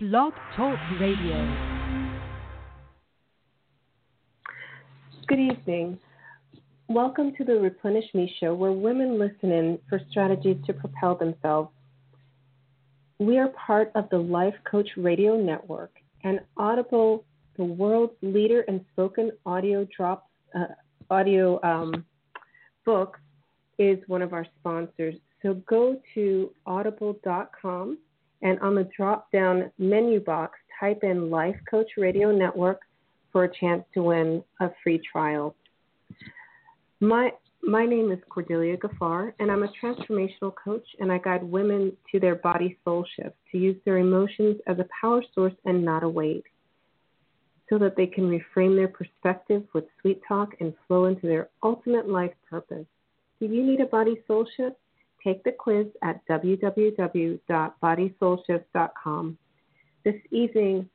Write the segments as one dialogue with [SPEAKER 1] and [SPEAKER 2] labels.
[SPEAKER 1] Blog Talk Radio.
[SPEAKER 2] Good evening. Welcome to the Replenish Me show, where women listen in for strategies to propel themselves. We are part of the Life Coach Radio Network, and Audible, the world's leader in spoken audio drop uh, audio um, books, is one of our sponsors. So go to audible.com and on the drop down menu box, type in Life Coach Radio Network for a chance to win a free trial. My, my name is Cordelia Gaffar, and I'm a transformational coach, and I guide women to their body soul shift to use their emotions as a power source and not a weight so that they can reframe their perspective with sweet talk and flow into their ultimate life purpose. Do you need a body soul shift? Take the quiz at www.bodysoulshift.com. This evening,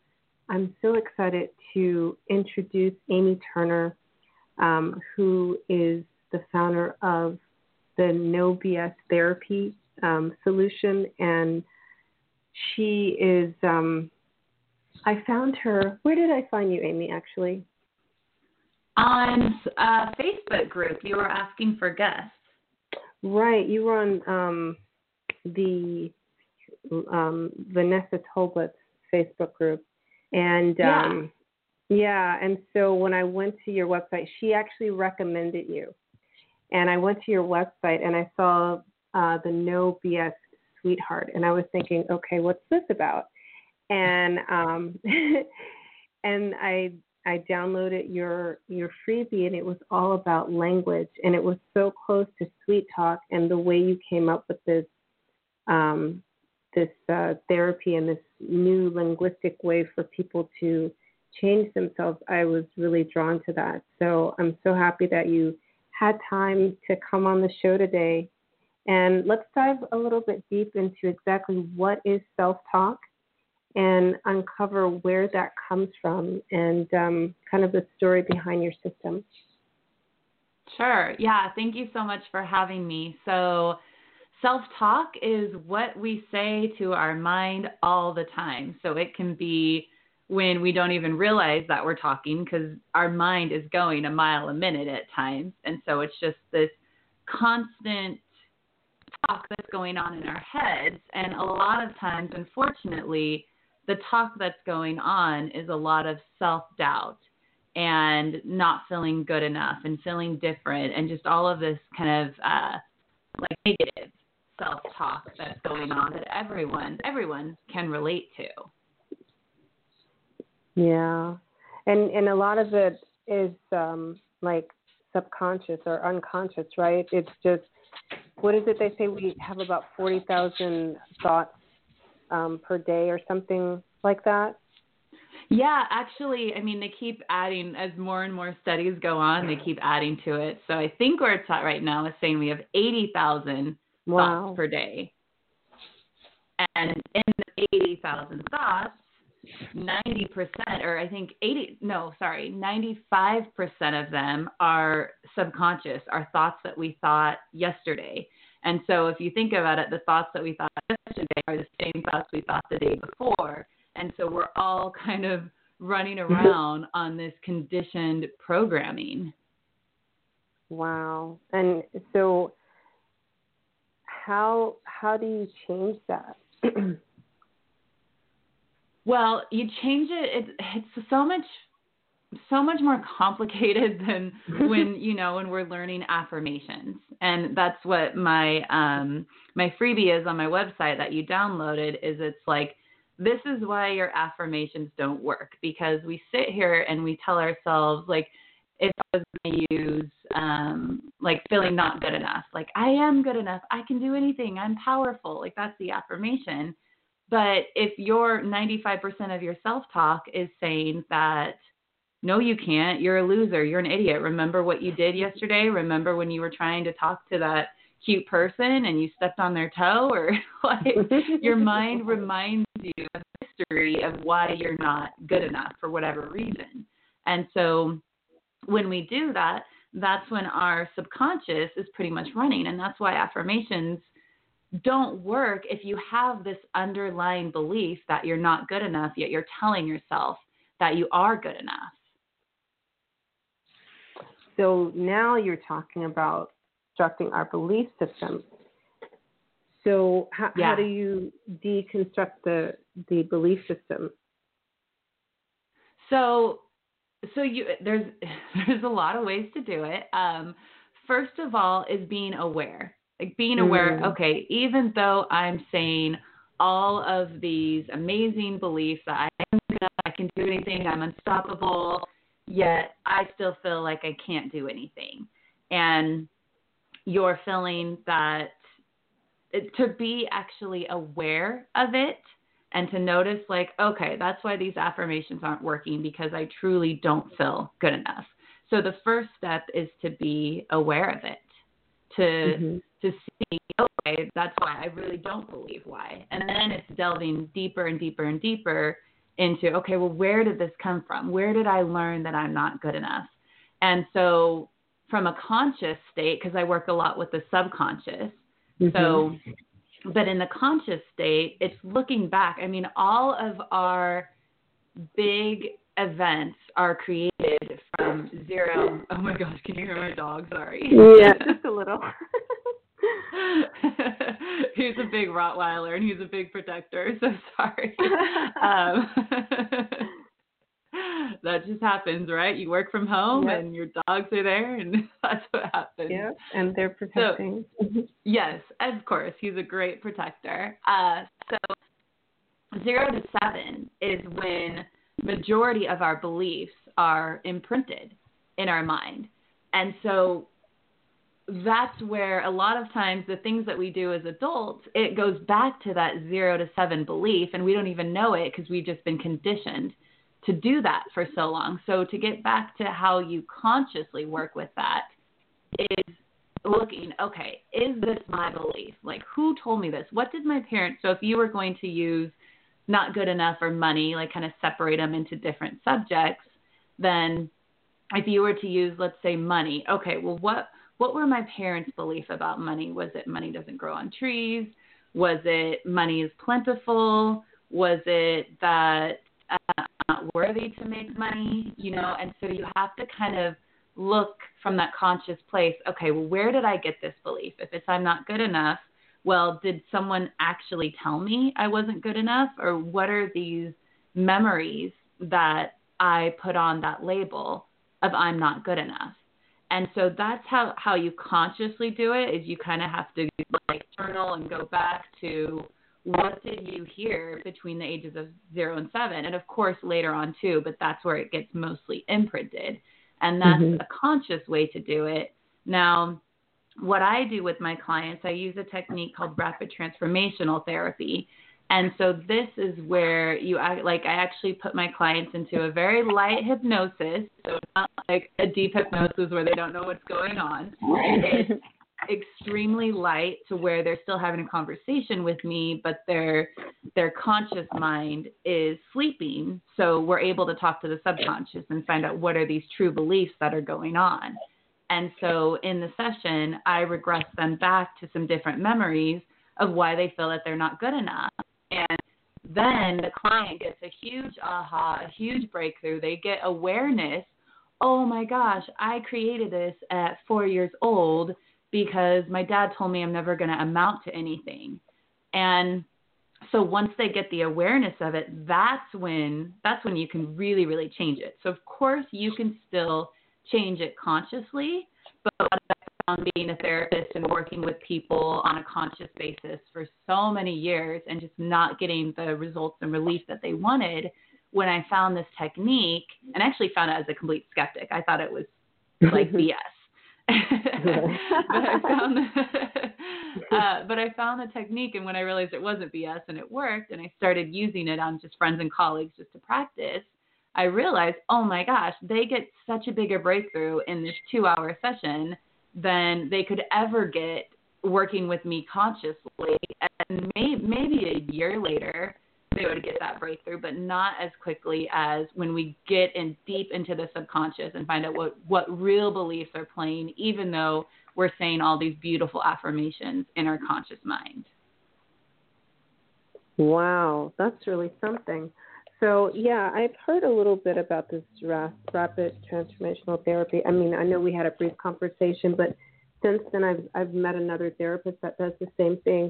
[SPEAKER 2] I'm so excited to introduce Amy Turner, um, who is the founder of the No BS Therapy um, solution. And she is, um, I found her, where did I find you, Amy, actually?
[SPEAKER 3] On a Facebook group, you were asking for guests.
[SPEAKER 2] Right, you were on um, the um, Vanessa Tolbert's Facebook group, and um, yeah. yeah, and so when I went to your website, she actually recommended you, and I went to your website and I saw uh, the No BS Sweetheart, and I was thinking, okay, what's this about? And um, and I I downloaded your your freebie and it was all about language and it was so close to sweet talk and the way you came up with this um, this uh, therapy and this new linguistic way for people to change themselves. I was really drawn to that. So I'm so happy that you had time to come on the show today. And let's dive a little bit deep into exactly what is self talk and uncover where that comes from and um, kind of the story behind your system.
[SPEAKER 3] Sure. Yeah. Thank you so much for having me. So, self talk is what we say to our mind all the time. So, it can be when we don't even realize that we're talking because our mind is going a mile a minute at times. And so, it's just this constant talk that's going on in our heads. And a lot of times, unfortunately, the talk that's going on is a lot of self doubt and not feeling good enough and feeling different and just all of this kind of uh, like negative self talk that's going on that everyone everyone can relate to.
[SPEAKER 2] Yeah, and and a lot of it is um, like subconscious or unconscious, right? It's just what is it they say we have about forty thousand thoughts um, per day or something like that?
[SPEAKER 3] Yeah, actually, I mean, they keep adding as more and more studies go on. They keep adding to it. So I think where it's at right now is saying we have eighty thousand wow. thoughts per day, and in the eighty thousand thoughts, ninety percent, or I think eighty, no, sorry, ninety-five percent of them are subconscious, are thoughts that we thought yesterday. And so if you think about it, the thoughts that we thought yesterday are the same thoughts we thought the day before. And so we're all kind of running mm-hmm. around on this conditioned programming.
[SPEAKER 2] Wow. And so how how do you change that?
[SPEAKER 3] well, you change it, it it's so much so much more complicated than when you know when we're learning affirmations and that's what my um my freebie is on my website that you downloaded is it's like this is why your affirmations don't work because we sit here and we tell ourselves like if I was going to use um, like feeling not good enough, like I am good enough, I can do anything, I'm powerful, like that's the affirmation. But if your 95% of your self talk is saying that no, you can't. You're a loser. You're an idiot. Remember what you did yesterday? Remember when you were trying to talk to that cute person and you stepped on their toe? Or like your mind reminds you of history of why you're not good enough for whatever reason. And so when we do that, that's when our subconscious is pretty much running. And that's why affirmations don't work if you have this underlying belief that you're not good enough, yet you're telling yourself that you are good enough.
[SPEAKER 2] So now you're talking about constructing our belief system. So how,
[SPEAKER 3] Yeah.
[SPEAKER 2] how do you deconstruct the the belief system?
[SPEAKER 3] So, so you there's there's a lot of ways to do it. Um, first of all, is being aware, like being aware.
[SPEAKER 2] Mm.
[SPEAKER 3] Okay, even though I'm saying all of these amazing beliefs that I am I can do anything, I'm unstoppable, yet I still feel like I can't do anything, and you're feeling that it, to be actually aware of it and to notice like okay that's why these affirmations aren't working because i truly don't feel good enough. So the first step is to be aware of it to
[SPEAKER 2] Mhm.
[SPEAKER 3] to see okay that's why i really don't believe why. And then it's delving deeper and deeper and deeper into okay well where did this come from where did i learn that i'm not good enough and so from a conscious state because i work a lot with the subconscious so, mm-hmm. but in the conscious state, it's looking back. I mean, all of our big events are created from zero. Oh my gosh, can you hear my dog? Sorry.
[SPEAKER 2] yeah, just a little.
[SPEAKER 3] he's a big Rottweiler and he's a big protector. So sorry. Um, that just happens, right? You work from home
[SPEAKER 2] Yep.
[SPEAKER 3] and your dogs are there, and that's what happens.
[SPEAKER 2] yeah, and they're protecting. Mhm.
[SPEAKER 3] Yes, of course. He's a great protector. Uh, so zero to seven is when majority of our beliefs are imprinted in our mind. And so that's where a lot of times the things that we do as adults, it goes back to that zero to seven belief, and we don't even know it because we've just been conditioned to do that for so long. So to get back to how you consciously work with that is looking, okay, is this my belief? Like, who told me this? What did my parents? So, if you were going to use not good enough or money, like kind of separate them into different subjects, then if you were to use, let's say, money, okay, well, what what were my parents' belief about money? Was it money doesn't grow on trees? Was it money is plentiful? Was it that uh, I'm not worthy to make money? You know, and so you have to kind of look from that conscious place okay well where did i get this belief if it's i'm not good enough well did someone actually tell me i wasn't good enough or what are these memories that i put on that label of i'm not good enough and so that's how how you consciously do it is you kind of have to like journal and go back to what did you hear between the ages of 0 and 7 and of course later on too but that's where it gets mostly imprinted and that's
[SPEAKER 2] Mhm.
[SPEAKER 3] a conscious way to do it. Now, what I do with my clients, I use a technique called rapid transformational therapy. And so this is where you act like I actually put my clients into a very light hypnosis. So not like a deep hypnosis where they don't know what's going on. It's extremely light to where they're still having a conversation with me, but their their conscious mind is sleeping. So we're able to talk to the subconscious and find out what are these true beliefs that are going on. And so in the session, I regress them back to some different memories of why they feel that they're not good enough. Then the client gets a huge aha, a huge breakthrough. They get awareness. Oh my gosh, I created this at four years old because my dad told me I'm never going to amount to anything. And so once they get the awareness of it, that's when that's when you can really really change it. So of course you can still change it consciously, but I found being a therapist and working with people on a conscious basis for so many years and just not getting the results and relief that they wanted, when I found this technique, and I actually found it as a complete skeptic. I thought it was like BS. but I found uh, but I found the technique, and when I realized it wasn't BS and it worked, and I started using it on just friends and colleagues just to practice, I realized, oh my gosh, they get such a bigger breakthrough in this two-hour session than they could ever get working with me consciously, and may, maybe a year later they would get that breakthrough, but not as quickly as when we get in deep into the subconscious and find out what what real beliefs are playing, even though we're saying all these beautiful affirmations in our conscious mind.
[SPEAKER 2] Wow, that's really something. So yeah, I've heard a little bit about this rapid transformational therapy. I mean, I know we had a brief conversation, but since then I've I've met another therapist that does the same thing,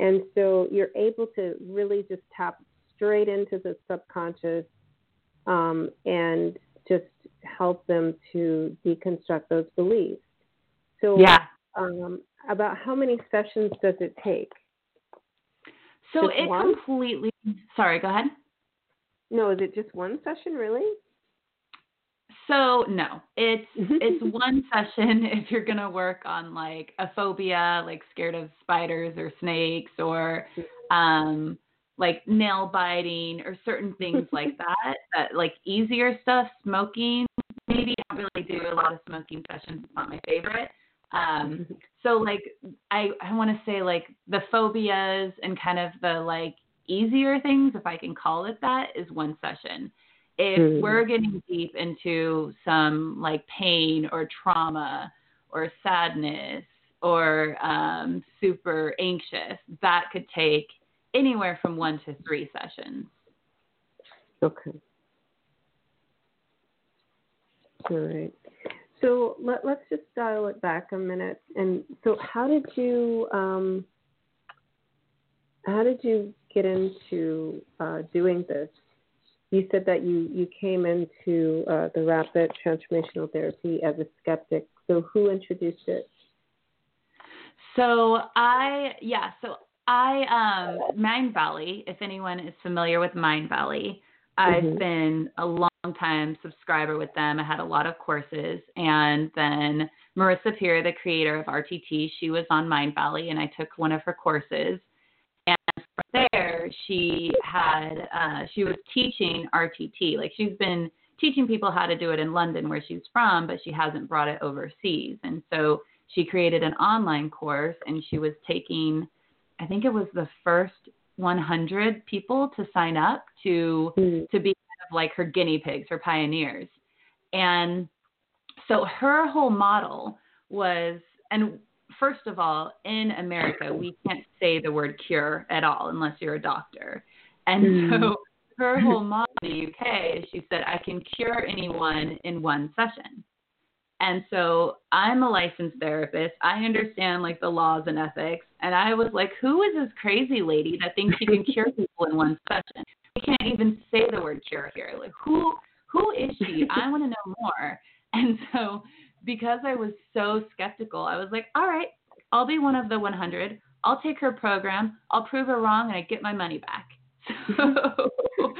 [SPEAKER 2] and so you're able to really just tap straight into the subconscious um, and just help them to deconstruct those beliefs. So
[SPEAKER 3] yeah,
[SPEAKER 2] um, about how many sessions does it take?
[SPEAKER 3] So just it one? completely. Sorry, go ahead.
[SPEAKER 2] No, is it just one session, really?
[SPEAKER 3] So no, it's it's one session if you're gonna work on like a phobia, like scared of spiders or snakes, or um, like nail biting or certain things like that. That like easier stuff, smoking. Maybe I don't really do a lot of smoking sessions. It's not my favorite. Um, so like I I want to say like the phobias and kind of the like easier things, if I can call it that, is one session. If mm. we're getting deep into some like pain or trauma or sadness or um, super anxious, that could take anywhere from one to three sessions.
[SPEAKER 2] Okay. All right. So let, us just dial it back a minute. And so, how did you um, how did you get into uh, doing this? You said that you you came into uh, the rapid transformational therapy as a skeptic. So, who introduced it?
[SPEAKER 3] So I yeah. So I um Mindvalley. If anyone is familiar with Mindvalley, I've mm-hmm. been a long time subscriber with them. I had a lot of courses. And then Marissa Peer, the creator of RTT, she was on Mindvalley and I took one of her courses. She had, uh, she was teaching RTT. Like she's been teaching people how to do it in London, where she's from, but she hasn't brought it overseas. And so she created an online course and she was taking, I think it was the first 100 people to sign up to mm. to be kind of like her guinea pigs, her pioneers. And so her whole model was and first of all, in America, we can't say the word cure at all unless you're a doctor. And mm. so her whole model in the UK, she said, I can cure anyone in one session. And so I'm a licensed therapist. I understand like the laws and ethics. And I was like, who is this crazy lady that thinks she can cure people in one session? We can't even say the word cure here. Like who who is she? I want to know more. And so because I was so skeptical, I was like, all right, I'll be one of the 100. I'll take her program. I'll prove her wrong and I get my money back. So,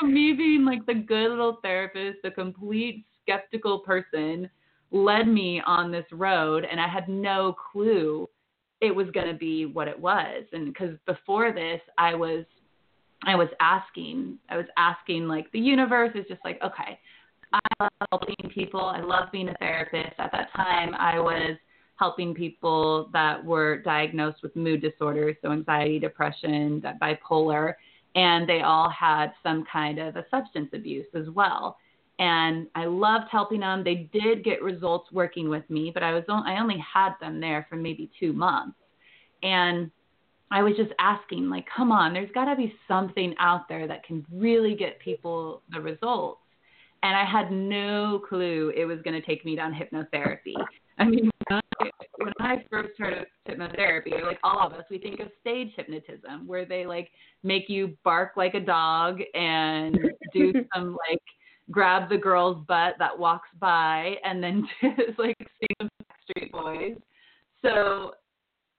[SPEAKER 3] so me being like the good little therapist, the complete skeptical person, led me on this road and I had no clue it was going to be what it was and because before this I was I was asking I was asking like the universe is just like okay love helping people I love being a therapist at that time I was helping people that were diagnosed with mood disorders so anxiety depression bipolar and they all had some kind of a substance abuse as well and I loved helping them. They did get results working with me, but I was I only had them there for maybe two months, and I was just asking, like, come on, there's got to be something out there that can really get people the results. And I had no clue it was going to take me down hypnotherapy. I mean, when I first heard of hypnotherapy, like all of us, we think of stage hypnotism, where they like make you bark like a dog and do some like grab the girl's butt that walks by and then just like sing the Backstreet Boys. So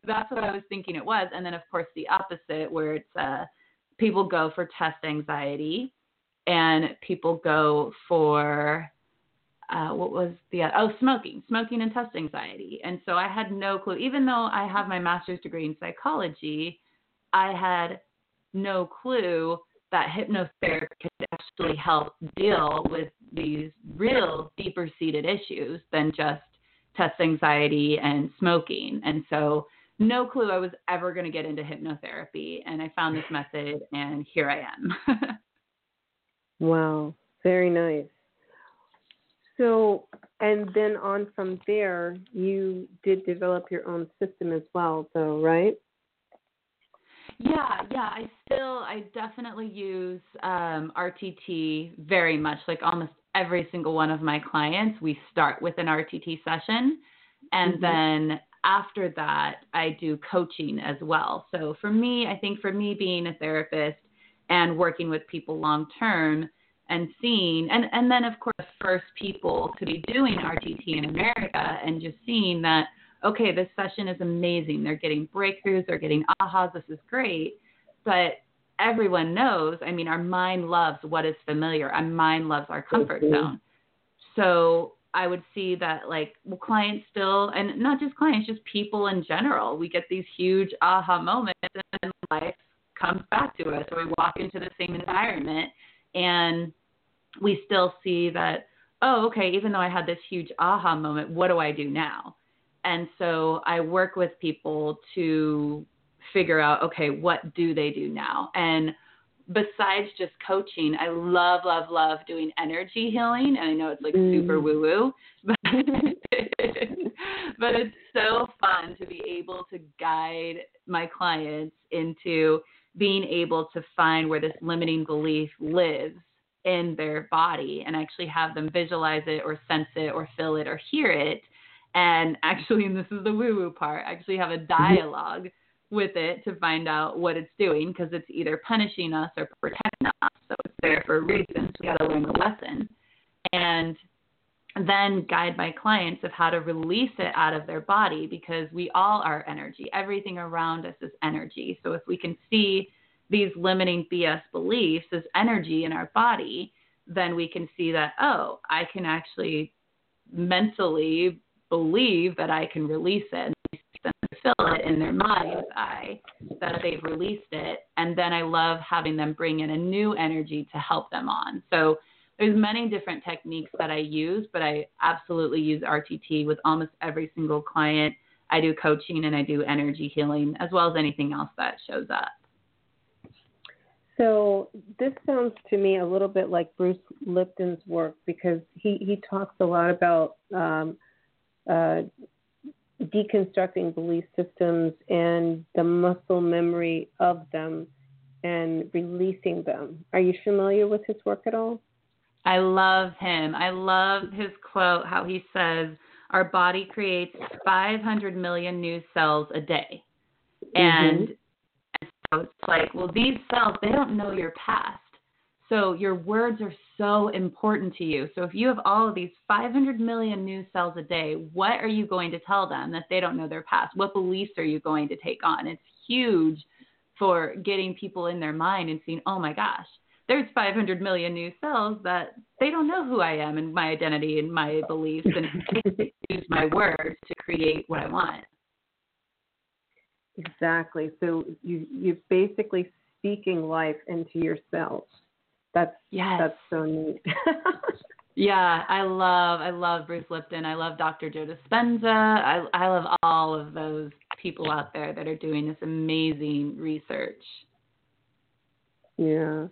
[SPEAKER 3] that's what I was thinking it was. And then of course the opposite where it's uh people go for test anxiety and people go for uh, what was the oh smoking smoking and test anxiety and so i had no clue even though i have my master's degree in psychology i had no clue that hypnotherapy could actually help deal with these real deeper seated issues than just test anxiety and smoking. And so, no clue I was ever going to get into hypnotherapy. And I found this method, and here I am.
[SPEAKER 2] wow, very nice. So, and then on from there, you did develop your own system as well, though, right?
[SPEAKER 3] Yeah, yeah. I still, I definitely use um, RTT very much. Like almost every single one of my clients, we start with an RTT session, and mm-hmm. then after that, I do coaching as well. So for me, I think for me being a therapist and working with people long term and seeing, and and then of course, first people to be doing RTT in America and just seeing that okay, this session is amazing. They're getting breakthroughs, they're getting ahas, this is great. But everyone knows, I mean, our mind loves what is familiar, our mind loves our comfort mm-hmm. zone. So I would see that, like, well, clients still, and not just clients, just people in general, we get these huge aha moments and life comes back to us, or we walk into the same environment and we still see that, oh, okay, even though I had this huge aha moment, what do I do now? And so I work with people to figure out, okay, what do they do now? And besides just coaching, I love, love, love doing energy healing. And I know it's like mm. super woo woo, but, but it's so fun to be able to guide my clients into being able to find where this limiting belief lives in their body and actually have them visualize it or sense it or feel it or hear it and actually, and this is the woo woo part, actually have a mm-hmm. dialogue with it to find out what it's doing because it's either punishing us or protecting us. So it's there for a reason. So we got to learn the lesson. And then guide my clients of how to release it out of their body because we all are energy. Everything around us is energy. So if we can see these limiting BS beliefs as energy in our body, then we can see that, oh, I can actually mentally believe that I can release it and feel it in their mind's eye that they've released it. And then I love having them bring in a new energy to help them on. So there's many different techniques that I use, but I absolutely use RTT with almost every single client. I do coaching and I do energy healing as well as anything else that shows up.
[SPEAKER 2] So this sounds to me a little bit like Bruce Lipton's work because he, he talks a lot about um, uh, deconstructing belief systems and the muscle memory of them and releasing them. Are you familiar with his work at all?
[SPEAKER 3] I love him. I love his quote, how he says, Our body creates 500 million new cells a day. And, mm-hmm. and so it's like, well, these cells, they don't know your past. So your words are so important to you. So if you have all of these 500 million new cells a day, what are you going to tell them that they don't know their past? What beliefs are you going to take on? It's huge for getting people in their mind and seeing, oh my gosh, there's 500 million new cells that they don't know who I am and my identity and my beliefs and use my words to create what I want.
[SPEAKER 2] Exactly. So you you're basically speaking life into yourself. That's yes. that's so neat.
[SPEAKER 3] yeah, I love I love Bruce Lipton. I love Dr. Joe Dispenza. I I love all of those people out there that are doing this amazing research.
[SPEAKER 2] Yeah.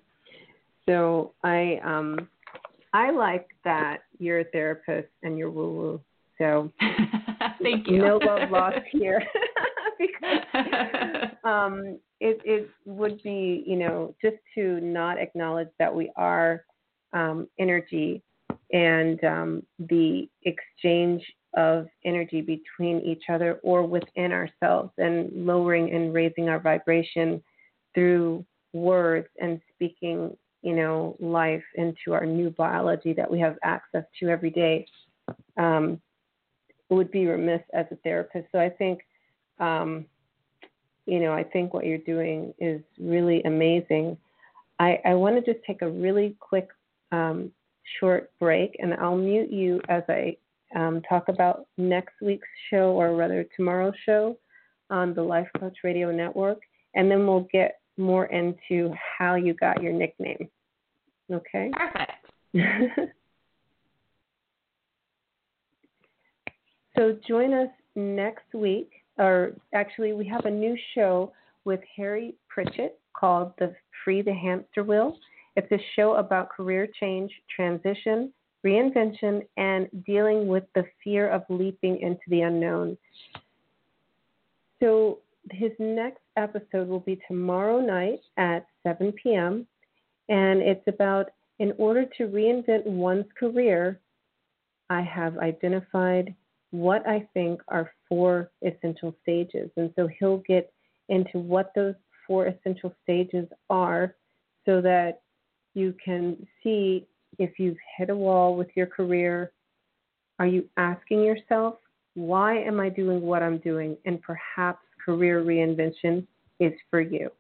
[SPEAKER 2] So I um I like that you're a therapist and you're woo woo. So
[SPEAKER 3] thank you.
[SPEAKER 2] No love lost here. because um, it, it would be, you know, just to not acknowledge that we are um, energy and um, the exchange of energy between each other or within ourselves and lowering and raising our vibration through words and speaking, you know, life into our new biology that we have access to every day. Um, would be remiss as a therapist. So I think um, you know, I think what you're doing is really amazing. I, I want to just take a really quick, um, short break, and I'll mute you as I um, talk about next week's show, or rather tomorrow's show, on the Life Coach Radio Network, and then we'll get more into how you got your nickname. Okay?
[SPEAKER 3] Perfect.
[SPEAKER 2] so join us next week or actually, we have a new show with Harry Pritchett called the Free the Hamster Wheel. It's a show about career change, transition, reinvention, and dealing with the fear of leaping into the unknown. So, his next episode will be tomorrow night at 7 p.m. And it's about in order to reinvent one's career, I have identified what I think are four essential stages. And so he'll get into what those four essential stages are so that you can see if you've hit a wall with your career. Are you asking yourself, why am I doing what I'm doing? And perhaps career reinvention is for you.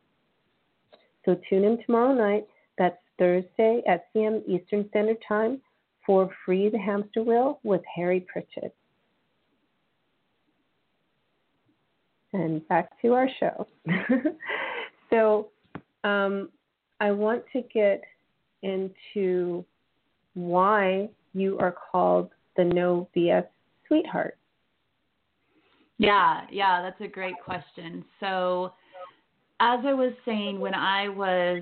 [SPEAKER 2] So tune in tomorrow night. That's Thursday at p.m. Eastern Standard Time for Free the Hamster Wheel with Harry Pritchett. And back to our show. so um, I want to get into why you are called the No BS Sweetheart.
[SPEAKER 3] Yeah, yeah, that's a great question. So, as I was saying, when I was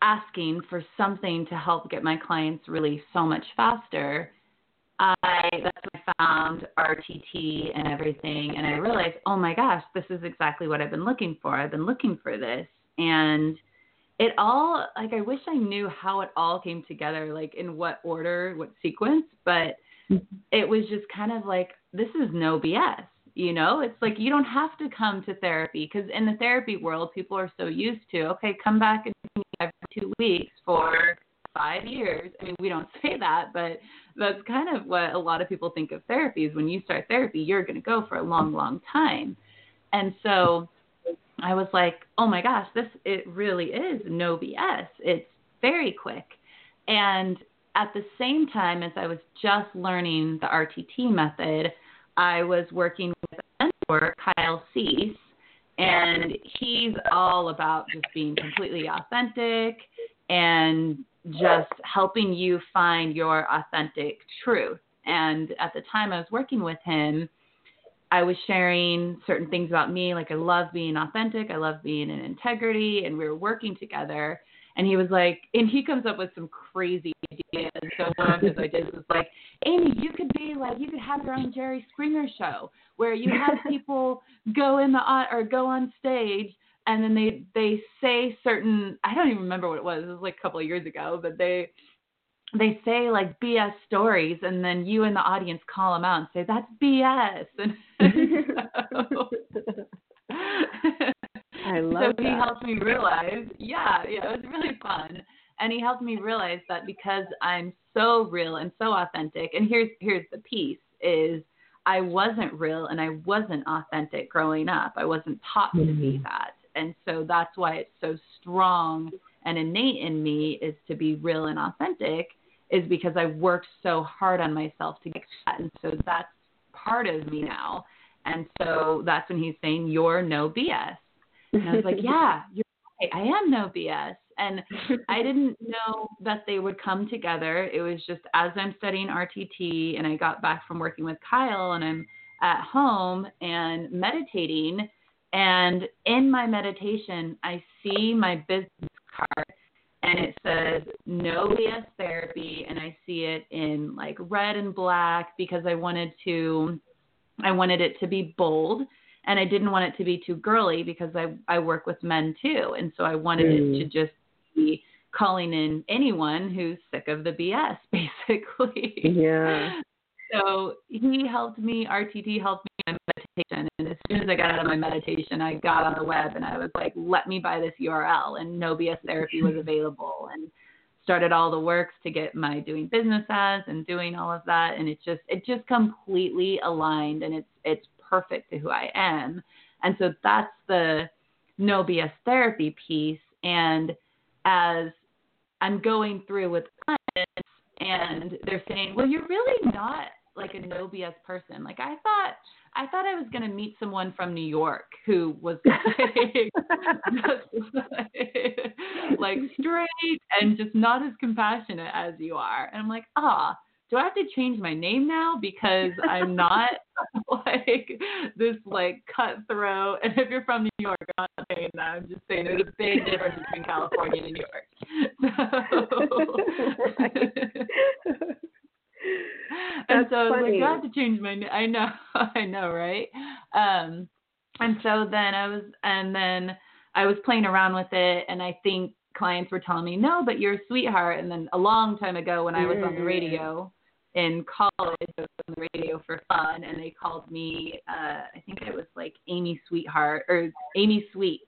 [SPEAKER 3] asking for something to help get my clients really so much faster, I that's when I found RTT and everything, and I realized, oh my gosh, this is exactly what I've been looking for. I've been looking for this, and it all like I wish I knew how it all came together, like in what order, what sequence, but mm-hmm. it was just kind of like this is no BS. You know, it's like you don't have to come to therapy because in the therapy world, people are so used to okay, come back in every two weeks for five years. I mean, we don't say that, but that's kind of what a lot of people think of therapy is when you start therapy, you're going to go for a long, long time. And so I was like, oh my gosh, this it really is no BS. It's very quick. And at the same time as I was just learning the RTT method, I was working with a mentor, Kyle Cease, and he's all about just being completely authentic and just helping you find your authentic truth. And at the time I was working with him, I was sharing certain things about me, like I love being authentic, I love being in integrity, and we were working together. And he was like, and he comes up with some crazy ideas. So one of his ideas was like, Amy, you could be like, you could have your own Jerry Springer show where you have people go in the uh, or go on stage and then they they say certain I don't even remember what it was. It was like a couple of years ago, but they they say like BS stories, and then you in the audience call them out and say that's BS. And so,
[SPEAKER 2] I love
[SPEAKER 3] so
[SPEAKER 2] that.
[SPEAKER 3] he helped me realize, yeah, yeah, it was really fun, and he helped me realize that because I'm so real and so authentic, and here's here's the piece is I wasn't real and I wasn't authentic growing up. I wasn't taught mm-hmm. to be mm-hmm. that, and so that's why it's so strong and innate in me is to be real and authentic is because I worked so hard on myself to get that. And so that's part of me now. And so that's when he's saying, You're no BS. And I was like, Yeah, you're right. I am no BS. And I didn't know that they would come together. It was just as I'm studying RTT and I got back from working with Kyle and I'm at home and meditating. And in my meditation, I see my business card and it says no BS therapy and I see it in like red and black because I wanted to I wanted it to be bold and I didn't want it to be too girly because I I work with men too and so I wanted mm. it to just be calling in anyone who's sick of the BS basically.
[SPEAKER 2] Yeah.
[SPEAKER 3] So he helped me RTT helped me in meditation. And as soon as I got out of my meditation, I got on the web and I was like, let me buy this URL. And No BS Therapy was available and started all the works to get my doing business as and doing all of that. And it just, it just completely aligned and it's, it's perfect to who I am. And so that's the No BS Therapy piece. And as I'm going through with clients and they're saying, well, you're really not like a no BS person. Like I thought I thought I was going to meet someone from New York who was like, like straight and just not as compassionate as you are. And I'm like, ah, do I have to change my name now because I'm not like this like cutthroat? And if you're from New York, I'm not saying that. I'm just saying there's a big difference between California and New York. So, and so I was like, I have to change my name. I know, I know, right? Um, and so then I was, and then I was playing around with it, and I think clients were telling me, no, but you're a sweetheart. And then a long time ago, when I was on the radio in college, I was on the radio for fun, and they called me, uh, I think it was like Amy Sweetheart or Amy Sweet.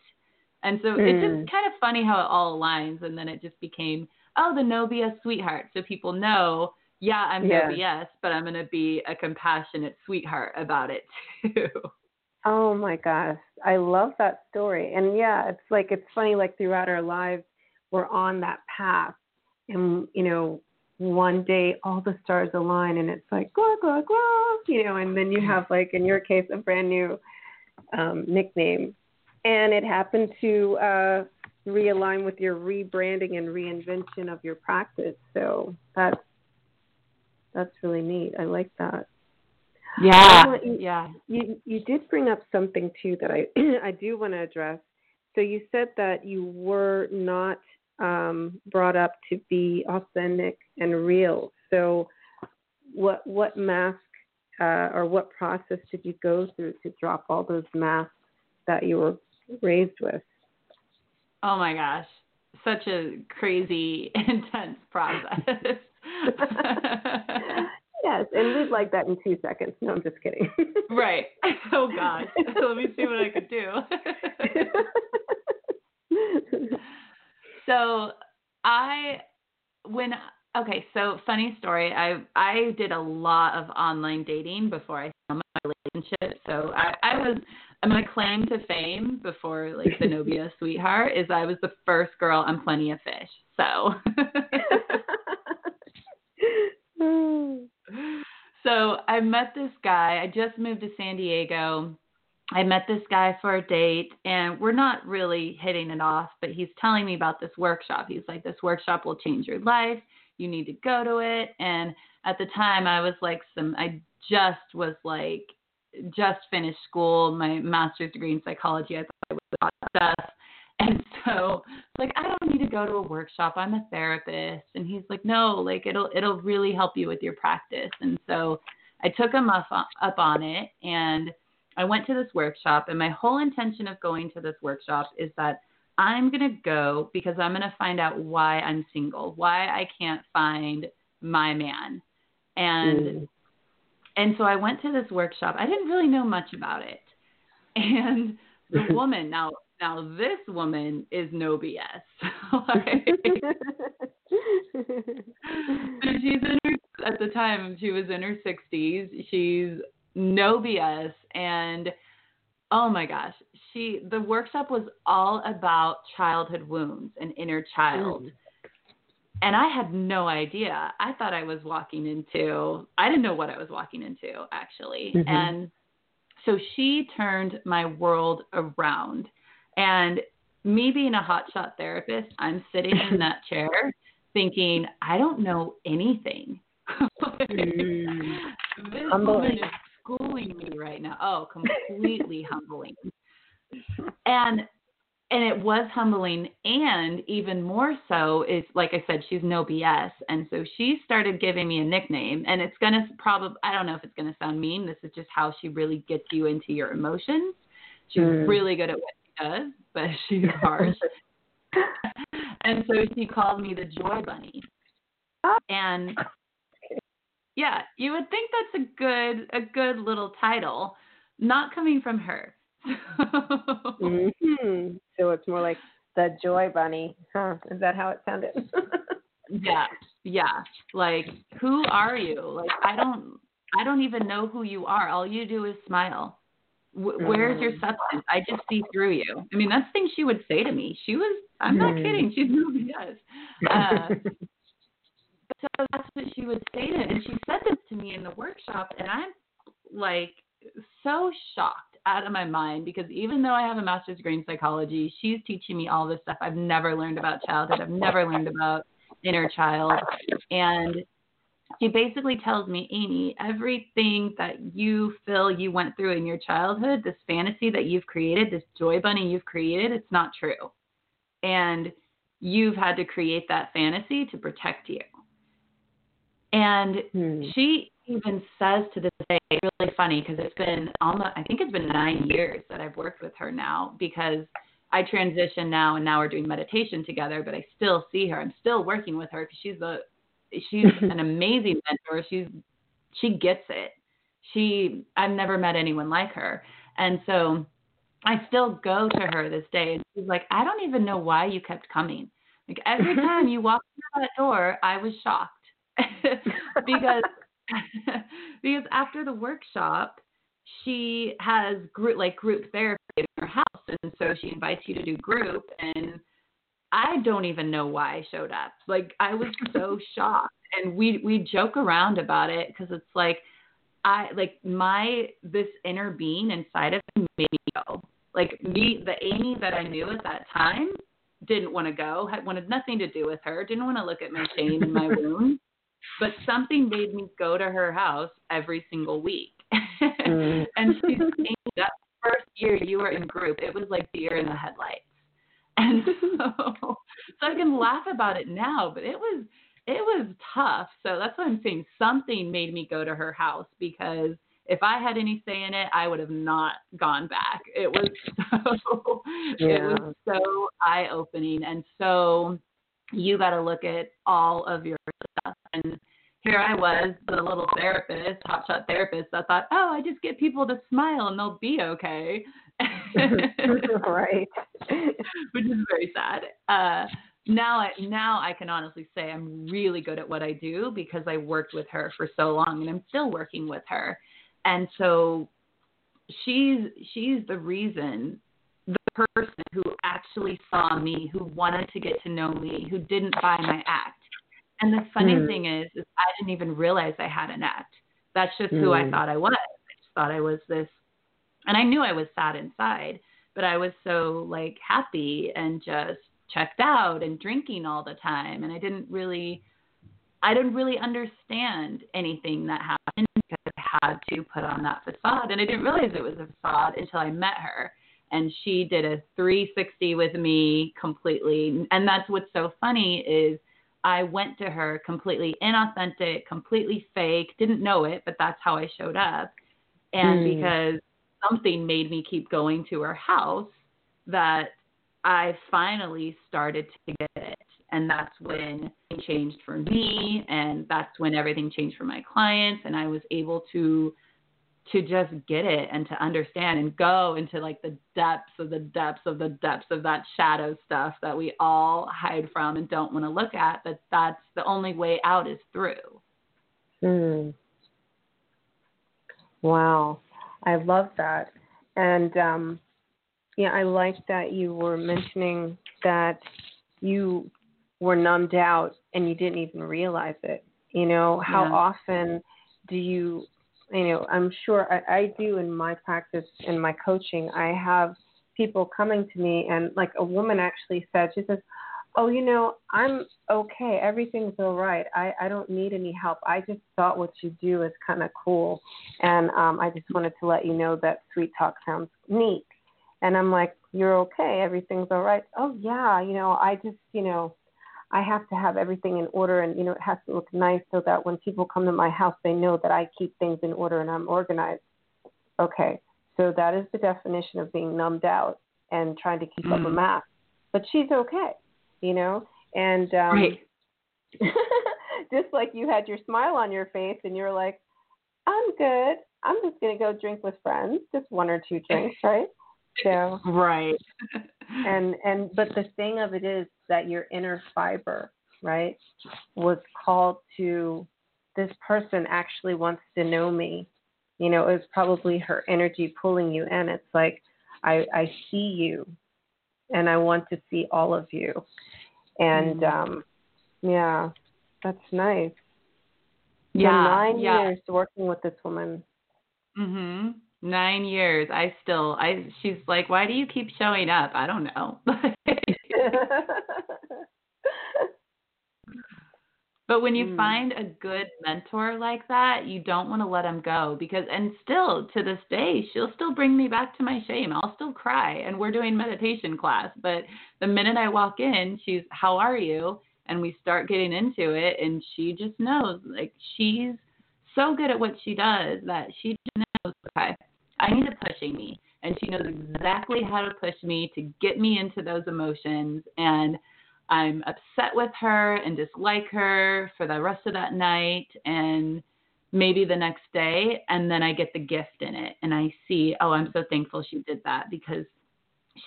[SPEAKER 3] And so mm. it's just kind of funny how it all aligns, and then it just became, oh, the no BS sweetheart. So people know yeah, I'm yeah. no BS, but I'm going to be a compassionate sweetheart about it too.
[SPEAKER 2] Oh my gosh, I love that story. And yeah, it's like it's funny like throughout our lives we're on that path and you know one day all the stars align and it's like glah glah glah you know and then you have like in your case a brand new um, nickname and it happened to uh, realign with your rebranding and reinvention of your practice so that's that's really neat. I like that.
[SPEAKER 3] Yeah.
[SPEAKER 2] You,
[SPEAKER 3] yeah.
[SPEAKER 2] You you did bring up something too that I I do want to address. So you said that you were not um, brought up to be authentic and real. So what what mask uh, or what process did you go through to drop all those masks that you were raised with?
[SPEAKER 3] Oh my gosh, such a crazy intense process.
[SPEAKER 2] yes, and we'd like that in two seconds. No, I'm just kidding.
[SPEAKER 3] right. Oh God. So let me see what I could do. So I when okay, so funny story. I I did a lot of online dating before I found my relationship. So I, I was my claim to fame before like the No BS sweetheart is I was the first girl on Plenty of Fish. So so I met this guy. I just moved to San Diego. I met this guy for a date, and we're not really hitting it off, but he's telling me about this workshop. He's like, This workshop will change your life. You need to go to it. And at the time, I was like, some, I just was like, just finished school, my master's degree in psychology. I thought I was hot stuff. And so like I don't need to go to a workshop. I'm a therapist. And he's like, no, like it'll it'll really help you with your practice. And so I took him up up on it and I went to this workshop and my whole intention of going to this workshop is that I'm going to go because I'm going to find out why I'm single, why I can't find my man. And mm. and so I went to this workshop. I didn't really know much about it. And the woman now now this woman is no BS. like, she's in her, at the time she was in her 60s. She's no BS and oh my gosh, she the workshop was all about childhood wounds and inner child. Mm. And I had no idea. I thought I was walking into I didn't know what I was walking into actually. Mm-hmm. And so she turned my world around and me being a hotshot therapist, I'm sitting in that chair thinking, I don't know anything. mm. This woman is schooling me right now. Oh, completely humbling. And and it was humbling and even more so is like I said, she's no BS. And so she started giving me a nickname and it's gonna probably I don't know if it's gonna sound mean. This is just how she really gets you into your emotions. She's mm. really good at what she does, but she's harsh. and so she called me the Joy Bunny. And yeah, you would think that's a good a good little title, not coming from her.
[SPEAKER 2] mm-hmm. So it's more like the Joy Bunny. Huh? Is that how it sounded?
[SPEAKER 3] yeah, yeah. Like, who are you? Like, I don't, I don't even know who you are. All you do is smile where's your mm-hmm. substance? I just see through you. I mean, that's the thing she would say to me. She was, I'm not mm-hmm. kidding. She really does. Uh, so that's what she to me. And she said this to me in the workshop, and I'm like so shocked out of my mind because even though I have a master's degree in psychology, she's teaching me all this stuff I've never learned about childhood. I've never learned about inner child. And she basically tells me, Amy, everything that you feel you went through in your childhood, this fantasy that you've created, this joy bunny you've created, it's not true. And you've had to create that fantasy to protect you. And
[SPEAKER 2] Hmm.
[SPEAKER 3] she even says to this day, it's really funny because it's been almost, I think it's been nine years that I've worked with her now because I transitioned now and now we're doing meditation together, but I still see her. I'm still working with her because she's a, she's an amazing mentor. She's, she gets it. She, I've never met anyone like her. And so I still go to her this day and she's like, I don't even know why you kept coming. Like every time you walked through that door, I was shocked because because after the workshop, she has group like group therapy in her house, and so she invites you to do group. And I don't even know why I showed up. Like I was so shocked, and we we joke around about it because it's like I like my this inner being inside of me made me go. Like me, the Amy that I knew at that time didn't want to go, had wanted nothing to do with her, didn't want to look at my shame and my wound. But something made me go to her house every single week.
[SPEAKER 2] Mm.
[SPEAKER 3] and she's Amy, that first year you were in group, it was like deer in the headlights. And so, so I can laugh about it now, but it was it was tough. So that's what I'm saying. Something made me go to her house because if I had any say in it, I would have not gone back. It was so it
[SPEAKER 2] Yeah.
[SPEAKER 3] was so eye opening and so you got to look at all of your stuff and here I was, the little therapist, hotshot therapist I thought, oh, I just get people to smile and they'll be okay.
[SPEAKER 2] right.
[SPEAKER 3] which is very sad. Uh, now I now I can honestly say I'm really good at what I do because I worked with her for so long and I'm still working with her. And so she's she's the reason person who actually saw me, who wanted to get to know me, who didn't buy my act. And the funny
[SPEAKER 2] Hmm.
[SPEAKER 3] thing is, is I didn't even realize I had an act. That's just who I
[SPEAKER 2] Hmm.
[SPEAKER 3] thought I was. I just thought I was this and I knew I was sad inside, but I was so like happy and just checked out and drinking all the time and I didn't really I didn't really understand anything that happened because I had to put on that facade and I didn't realize it was a facade until I met her and she did a 360 with me completely and that's what's so funny is I went to her completely inauthentic, completely fake, didn't know it, but that's how I showed up. And
[SPEAKER 2] Hmm.
[SPEAKER 3] because something made me keep going to her house that I finally started to get it. And that's when it changed for me and that's when everything changed for my clients and I was able to to just get it and to understand and go into like the depths of the depths of the depths of that shadow stuff that we all hide from and don't want to look at that that's the only way out is through.
[SPEAKER 2] Hmm. Wow, I love that, and um, yeah, I like that you were mentioning that you were numbed out and you didn't even realize it. You know, how
[SPEAKER 3] Yeah.
[SPEAKER 2] often do you, you know, I'm sure I, I do in my practice in my coaching. I have people coming to me, and like a woman actually said, she says, oh, you know, I'm okay. Everything's all right. I, I don't need any help. I just thought what you do is kind of cool. And um, I just wanted to let you know that Sweet Talk sounds neat. And I'm like, you're okay. Everything's all right. Oh, yeah. You know, I just, you know, I have to have everything in order and, you know, it has to look nice so that when people come to my house, they know that I keep things in order and I'm organized. Okay. So that is the definition of being numbed out and trying to keep up a
[SPEAKER 3] Mm.
[SPEAKER 2] mask. But she's okay you know and um
[SPEAKER 3] Right.
[SPEAKER 2] just like you had your smile on your face and you're like i'm good i'm just going to go drink with friends just one or two drinks right so
[SPEAKER 3] Right.
[SPEAKER 2] And and but the thing of it is that your inner fiber right was called to this person actually wants to know me you know it was probably her energy pulling you in it's like i i see you and i want to see all of you and
[SPEAKER 3] Mm.
[SPEAKER 2] um yeah that's nice
[SPEAKER 3] yeah.
[SPEAKER 2] nine
[SPEAKER 3] yeah.
[SPEAKER 2] years working with this woman
[SPEAKER 3] Mhm. 9 years. I still I she's like, "Why do you keep showing up?" I don't know. But when you
[SPEAKER 2] Mm.
[SPEAKER 3] find a good mentor like that, you don't want to let them go because, and still to this day, she'll still bring me back to my shame. I'll still cry, and we're doing meditation class. But the minute I walk in, she's, "How are you?" and we start getting into it and she just knows like she's so good at what she does that she i need to pushing me and she knows exactly how to push me to get me into those emotions. And i'm upset with her and dislike her for the rest of that night and maybe the next day. And then i get the gift in it. And i see oh i'm so thankful she did that because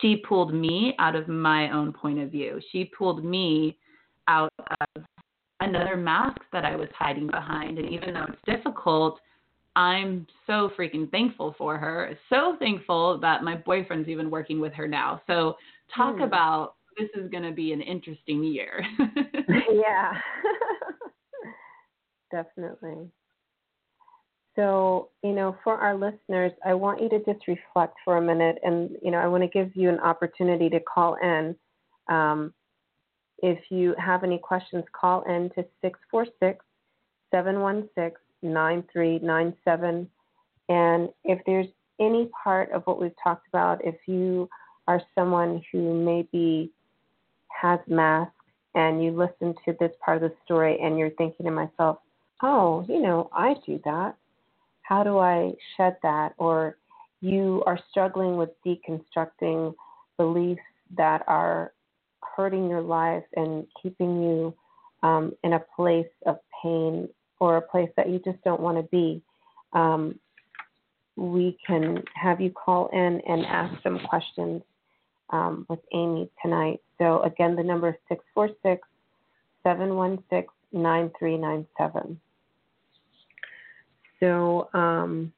[SPEAKER 3] she pulled me out of my own point of view. She pulled me out of another mask that I was hiding behind. And even though it's difficult, I'm so freaking thankful for her. So thankful that my boyfriend's even working with her now. So talk mm. about this is going to be an interesting year.
[SPEAKER 2] yeah. Definitely. So, you know, for our listeners, I want you to just reflect for a minute and, you know, I want to give you an opportunity to call in. Um, if you have any questions, call in to 646 716 9397. And if there's any part of what we've talked about, if you are someone who maybe has mask and you listen to this part of the story and you're thinking to myself, oh, you know, I do that. How do I shed that? Or you are struggling with deconstructing beliefs that are hurting your life and keeping you um, in a place of pain or a place that you just don't want to be, um, we can have you call in and ask some questions um, with Amy tonight. So, again, the number is 646 716 9397. So, um,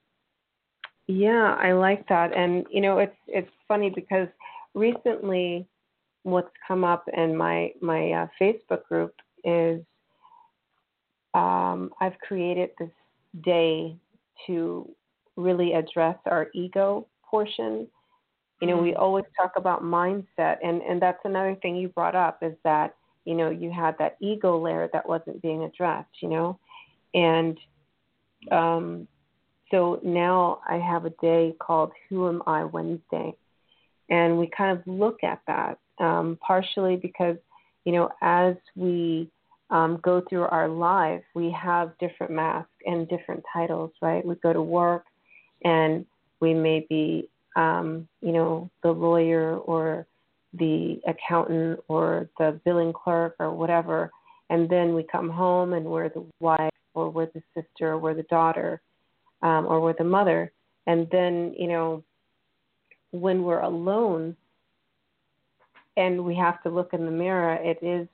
[SPEAKER 2] yeah, I like that. And, you know, it's, it's funny because recently what's come up in my my uh, Facebook group is um, I've created this day to really address our ego portion. You know, we mm-hmm. always talk about mindset, and and that's another thing you brought up is that you know you had that ego layer that wasn't being addressed. You know, and um, so now I have a day called Who Am I Wednesday, and we kind of look at that um, partially because, you know, as we um, go through our life, we have different masks and different titles, right? We go to work and we may be, um, you know, the lawyer or the accountant or the billing clerk or whatever. And then we come home and we're the wife or we're the sister or we're the daughter um, or we're the mother. And then, you know, when we're alone, and we have to look in the mirror, it is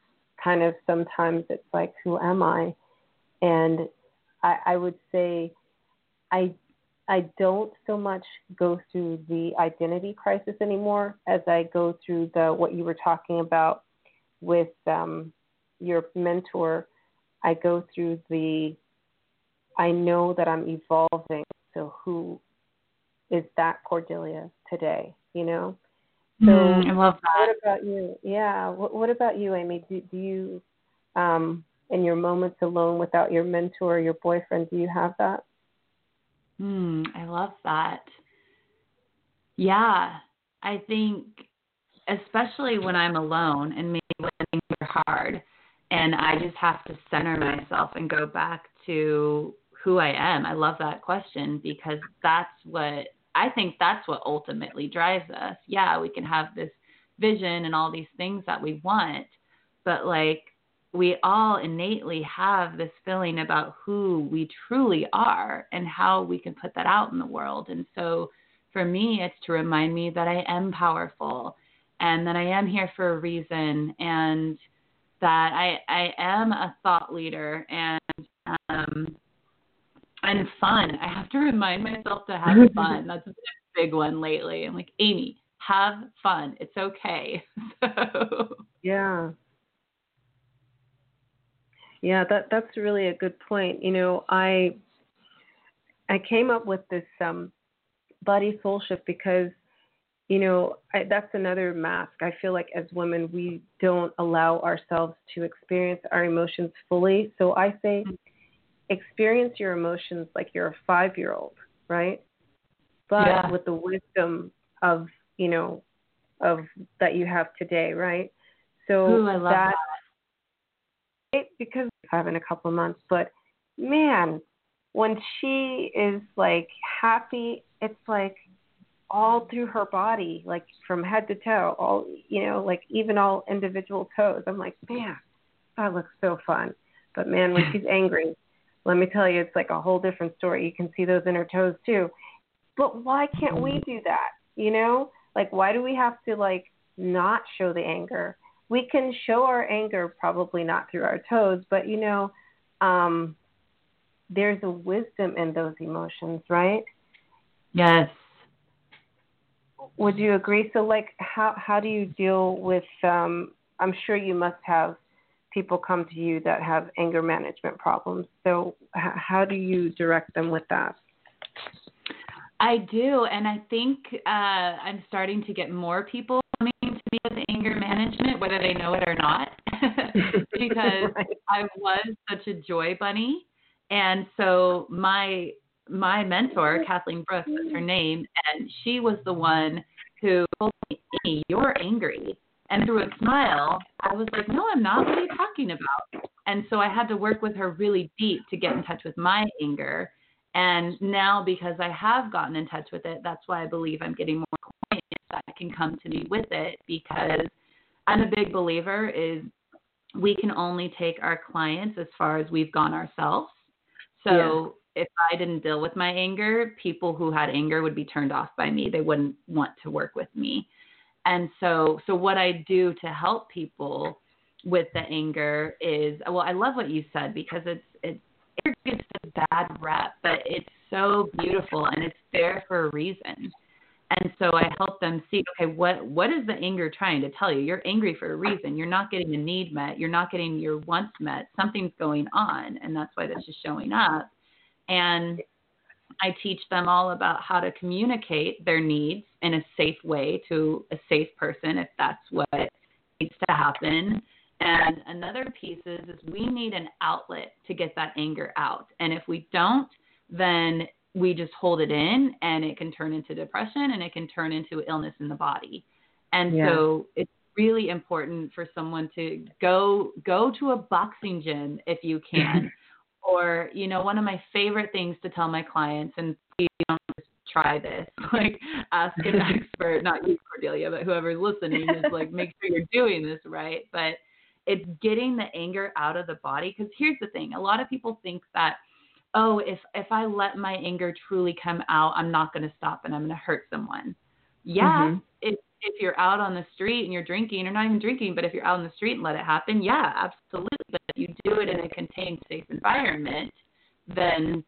[SPEAKER 2] kind of sometimes it's like, who am I? And I, I would say I I don't so much go through the identity crisis anymore as I go through the what you were talking about with um, your mentor. I go through the I know that I'm evolving. So who is that Cordelia today? You know, so
[SPEAKER 3] mm, I love that.
[SPEAKER 2] What about you? Yeah. What, what about you, Amy? Do, do you, um, in your moments alone without your mentor or your boyfriend, do you have that?
[SPEAKER 3] Hmm. I love that. Yeah. I think, especially when I'm alone and maybe when things are hard, and I just have to center myself and go back to who I am. I love that question because that's what I think that's what ultimately drives us. Yeah, we can have this vision and all these things that we want, but like we all innately have this feeling about who we truly are and how we can put that out in the world. And so for me, it's to remind me that I am powerful and that I am here for a reason and that I, I am a thought leader and um, and fun. I have to remind myself to have fun. That's a big one lately. I'm like, Amy, have fun. It's okay. so.
[SPEAKER 2] Yeah. Yeah, that that's really a good point. You know, I I came up with this um body soul shift because you know I, that's another mask. I feel like as women we don't allow ourselves to experience our emotions fully. So I say experience your emotions like you're a five year old, right? But yeah. with the wisdom of, you know, of that you have today, right? So
[SPEAKER 3] Ooh, I love that, that.
[SPEAKER 2] because we have in a couple of months, but man, when she is like happy, it's like all through her body, like from head to toe, all you know, like even all individual toes. I'm like, man, that looks so fun. But man, when she's angry, let me tell you, it's like a whole different story. You can see those inner toes too. But why can't we do that? You know, like why do we have to like not show the anger? We can show our anger probably not through our toes, but you know, um, there's a wisdom in those emotions, right?
[SPEAKER 3] Yes.
[SPEAKER 2] Would you agree? So, like, how how do you deal with? Um, I'm sure you must have people come to you that have anger management problems. So, h- how do you direct them with that?
[SPEAKER 3] I do, and I think uh, I'm starting to get more people coming to me with anger management, whether they know it or not, because right. I was such a joy bunny, and so my my mentor, Kathleen Brooks, is her name, and she was the one who told me, "You're angry." And through a smile, I was like, "No, I'm not. What are you talking about?" And so I had to work with her really deep to get in touch with my anger and now, because I have gotten in touch with it, that's why I believe I'm getting more clients that can come to me with it because I'm a big believer is we can only take our clients as far as we've gone ourselves. So yeah. if I didn't deal with my anger, people who had anger would be turned off by me. They wouldn't want to work with me. And so so what I do to help people with the anger is well, I love what you said because it's it's it gets a bad rep, but it's so beautiful and it's there for a reason. And so I help them see, okay, what what is the anger trying to tell you? You're angry for a reason. You're not getting a need met. You're not getting your wants met. Something's going on, and that's why this is showing up. And I teach them all about how to communicate their needs in a safe way to a safe person if that's what needs to happen. And another piece is, is we need an outlet to get that anger out. And if we don't, then we just hold it in and it can turn into depression and it can turn into illness in the body. And yeah. so it's really important for someone to go go to a boxing gym if you can. Or, you know, one of my favorite things to tell my clients and please don't just try this. Like ask an expert, not you Cordelia, but whoever's listening is like make sure you're doing this right. But it's getting the anger out of the body because here's the thing a lot of people think that oh if if i let my anger truly come out i'm not going to stop and i'm going to hurt someone yeah mm-hmm. If you're out on the street and you're drinking or not even drinking but if you're out on the street and let it happen yeah absolutely. But if you do it in a contained safe environment then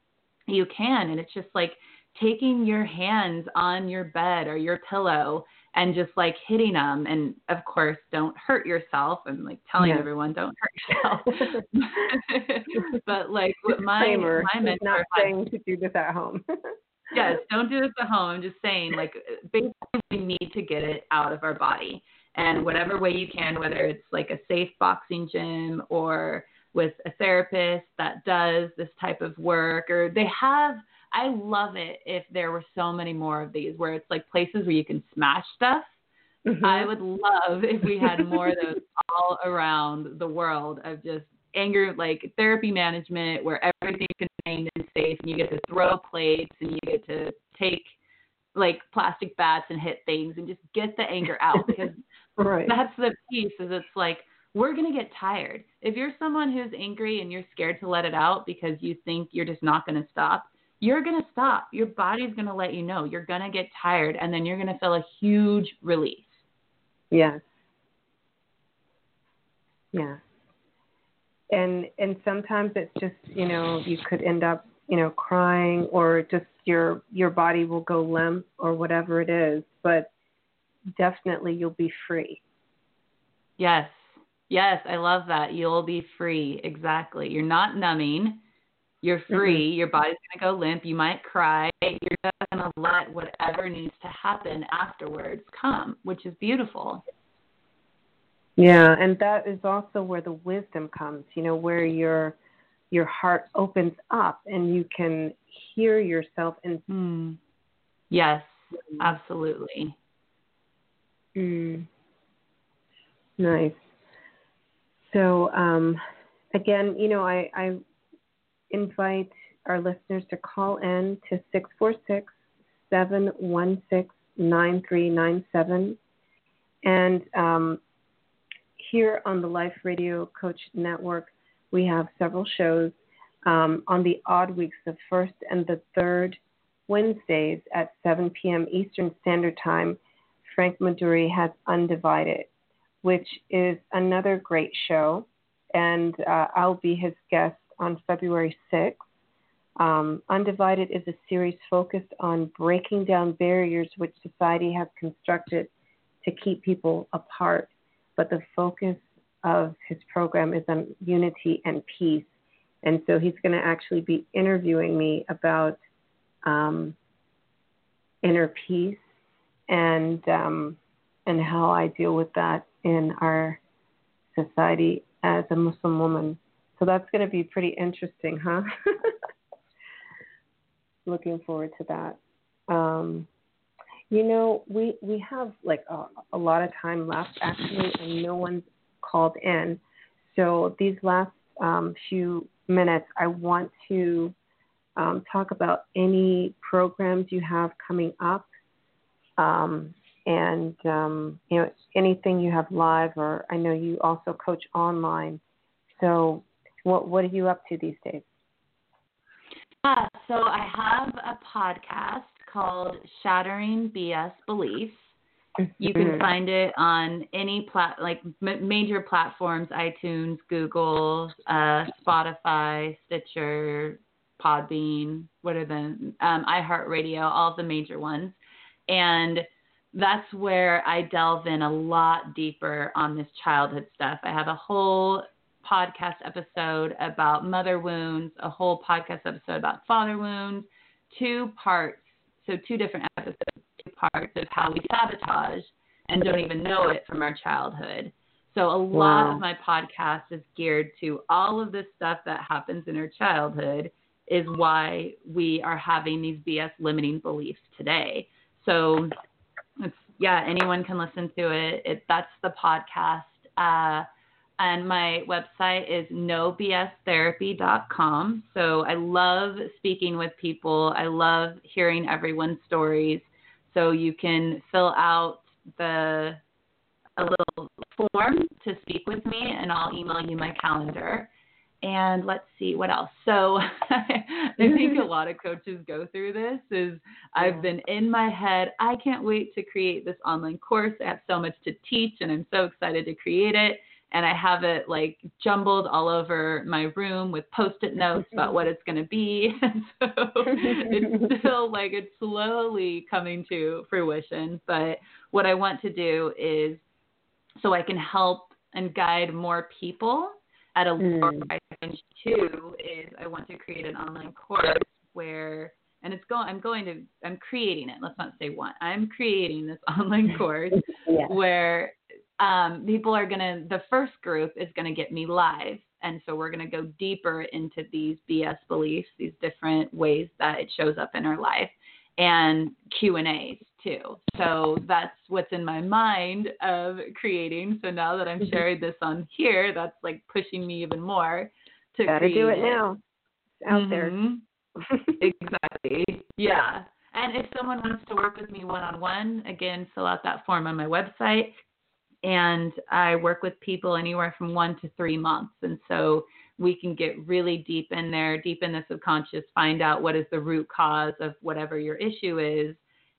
[SPEAKER 3] you can. And it's just like taking your hands on your bed or your pillow and just like hitting them and of course don't hurt yourself. I'm like telling yeah. everyone don't hurt yourself. But like my my mentor
[SPEAKER 2] not saying to do this at home.
[SPEAKER 3] Yes don't do this at home. I'm just saying like basically we need to get it out of our body and whatever way you can whether it's like a safe boxing gym or with a therapist that does this type of work or they have I love it if there were so many more of these where it's like places where you can smash stuff. Mm-hmm. I would love if we had more of those all around the world of just anger like therapy management where everything's contained and safe and you get to throw plates and you get to take like plastic bats and hit things and just get the anger out because right. that's the piece is it's like we're going to get tired. If you're someone who's angry and you're scared to let it out because you think you're just not going to stop, you're going to stop. Your body's going to let you know. You're going to get tired and then you're going to feel a huge release.
[SPEAKER 2] Yes. Yeah. And and sometimes it's just, you know, you could end up, you know, crying or just your your body will go limp or whatever it is, but definitely you'll be free.
[SPEAKER 3] Yes. Yes, I love that. You'll be free. Exactly. You're not numbing you're mm-hmm. free. Mm-hmm. Your body's going to go limp. You might cry. You're just going to let whatever needs to happen afterwards come, which is beautiful.
[SPEAKER 2] Yeah, and that is also where the wisdom comes, you know, where your your heart opens up and you can hear yourself and
[SPEAKER 3] mm. Yes, absolutely.
[SPEAKER 2] Mm. Nice. So, um, again, you know, I, I invite our listeners to call in to 646 716 9397. And um, here on the Life Radio Coach Network, we have several shows. Um, on the odd weeks, the first and the third Wednesdays at 7 p.m. Eastern Standard Time, Frank Maduri has Undivided, which is another great show. And uh, I'll be his guest on February 6th. Um, Undivided is a series focused on breaking down barriers which society has constructed to keep people apart. But the focus of his program is on unity and peace. And so he's going to actually be interviewing me about um, inner peace and um, and how I deal with that in our society as a Muslim woman. So that's going to be pretty interesting, huh? Looking forward to that. Um, you know, we we have like a, a lot of time left actually, and no one's called in. So these last um, few minutes, I want to um, talk about any programs you have coming up, um, and um, you know anything you have live, or I know you also coach online. So, what what are you up to these days?
[SPEAKER 3] Uh, so I have a podcast called Shattering BS Beliefs. You can mm-hmm. find it on any plat like m- major platforms: iTunes, Google, uh, Spotify, Stitcher, Podbean. What are the um, iHeartRadio? All of the major ones, and that's where I delve in a lot deeper on this childhood stuff. I have a whole podcast episode about mother wounds, a whole podcast episode about father wounds, two parts, so two different episodes, parts of how we sabotage and don't even know it from our childhood. So a lot wow. of my podcast is geared to all of this stuff that happens in our childhood is why we are having these BS limiting beliefs today. So it's yeah, anyone can listen to it. it that's the podcast. Uh, and my website is nobstherapy.com. So I love speaking with people. I love hearing everyone's stories. So you can fill out the a little form to speak with me, and I'll email you my calendar. And let's see what else. So I think a lot of coaches go through this is I've been in my head, I can't wait to create this online course. I have so much to teach and I'm so excited to create it and I have it like jumbled all over my room with post-it notes about what it's going to be. And so it's still like it's slowly coming to fruition. But what I want to do is so I can help and guide more people at a lower mm. price range too is I want to create an online course where and it's going i'm going to i'm creating it let's not say one i'm creating this online course yeah. where um, people are going to, the first group is going to get me live. And so we're going to go deeper into these BS beliefs, these different ways that it shows up in our life and Q and A's too. So that's what's in my mind of creating. So now that I'm mm-hmm. sharing this on here, that's like pushing me even more to
[SPEAKER 2] Gotta do it, it. now. It's out mm-hmm.
[SPEAKER 3] there. exactly. Yeah. And if someone wants to work with me one on one, again, fill out that form on my website and I work with people anywhere from one to three months. And so we can get really deep in there, deep in the subconscious, find out what is the root cause of whatever your issue is,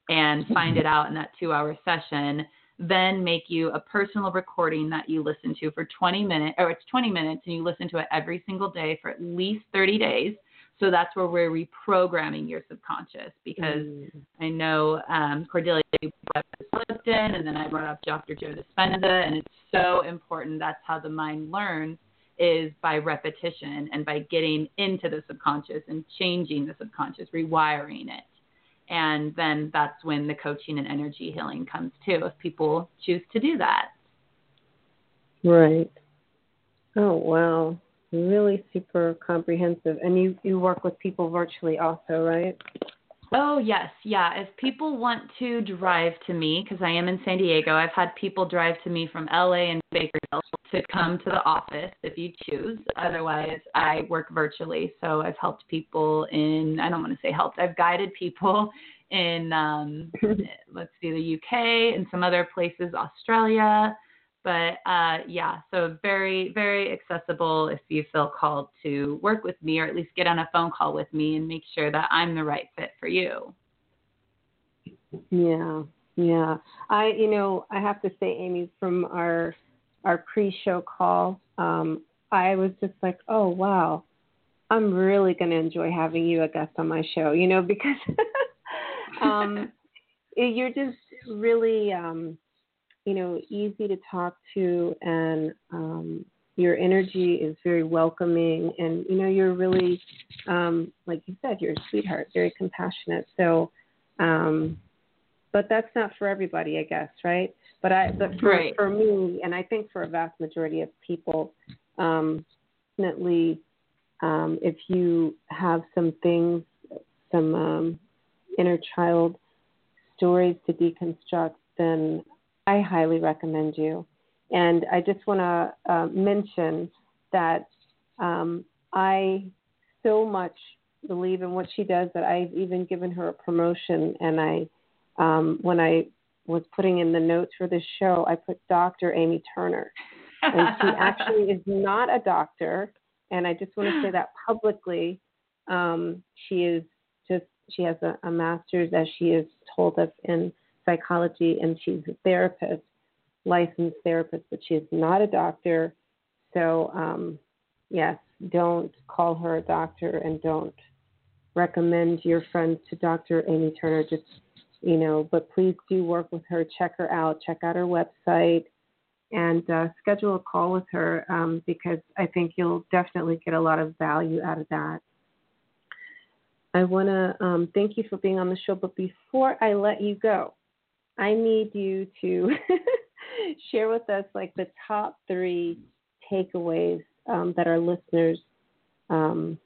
[SPEAKER 3] and mm-hmm. find it out in that two hour session. Then make you a personal recording that you listen to for 20 minutes, or it's 20 minutes, and you listen to it every single day for at least 30 days. So that's where we're reprogramming your subconscious because mm. I know um, Cordelia brought up Lipton and then I brought up Dr. Joe Dispenza, and it's so important. That's how the mind learns is by repetition and by getting into the subconscious and changing the subconscious, rewiring it. And then that's when the coaching and energy healing comes too, if people choose to do that.
[SPEAKER 2] Right. Oh, wow really super comprehensive. And you, you work with people virtually also, right?
[SPEAKER 3] Oh, yes. Yeah. If people want to drive to me, because I am in San Diego, I've had people drive to me from LA and Bakersfield to come to the office if you choose. Otherwise, I work virtually. So I've helped people in, I don't want to say helped, I've guided people in, um, let's see, the UK and some other places, Australia. But uh, yeah, so very, very accessible if you feel called to work with me or at least get on a phone call with me and make sure that I'm the right fit for you.
[SPEAKER 2] Yeah, yeah. I, you know, I have to say, Amy, from our our pre-show call, um, I was just like, oh wow, I'm really going to enjoy having you a guest on my show. You know, because um, you're just really. Um, you know, easy to talk to, and um, your energy is very welcoming, and you know, you're really, um, like you said, you're a sweetheart, very compassionate. So, um, but that's not for everybody, I guess, right? But I, but for,
[SPEAKER 3] right.
[SPEAKER 2] for me, and I think for a vast majority of people, um, definitely, um, if you have some things, some um, inner child stories to deconstruct, then I highly recommend you. And I just want to uh, mention that um, I so much believe in what she does that I've even given her a promotion. And I, um, when I was putting in the notes for this show, I put Dr. Amy Turner. And she actually is not a doctor. And I just want to say that publicly. Um, she is just, she has a, a master's, as she has told us, in psychology and she's a therapist, licensed therapist, but she is not a doctor. So, um, yes, don't call her a doctor and don't recommend your friends to Dr. Amy Turner. Just, you know, but please do work with her. Check her out. Check out her website and uh, schedule a call with her um, because I think you'll definitely get a lot of value out of that. I want to um, thank you for being on the show, but before I let you go, I need you to share with us like the top three takeaways um, that our listeners um,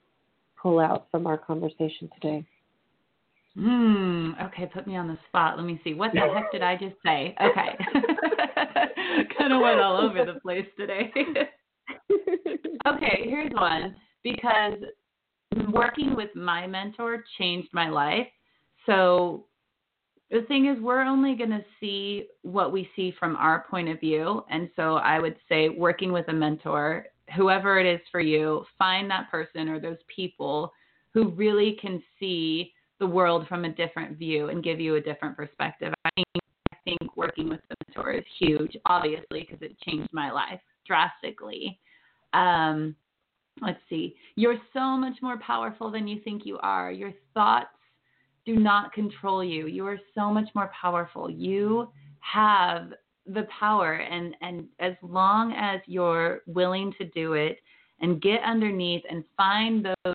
[SPEAKER 2] pull out from our conversation today.
[SPEAKER 3] Hmm. Okay, put me on the spot. Let me see. What the heck did I just say? Okay. kind of went all over the place today. okay, here's one. Because working with my mentor changed my life. So the thing is we're only going to see what we see from our point of view. And so i would say working with a mentor whoever it is for you find that person or those people who really can see the world from a different view and give you a different perspective. I think, I think working with a mentor is huge obviously because it changed my life drastically. Um, let's see. You're so much more powerful than you think you are. Your thoughts do not control you. You are so much more powerful. You have the power and and as long as you're willing to do it and get underneath and find those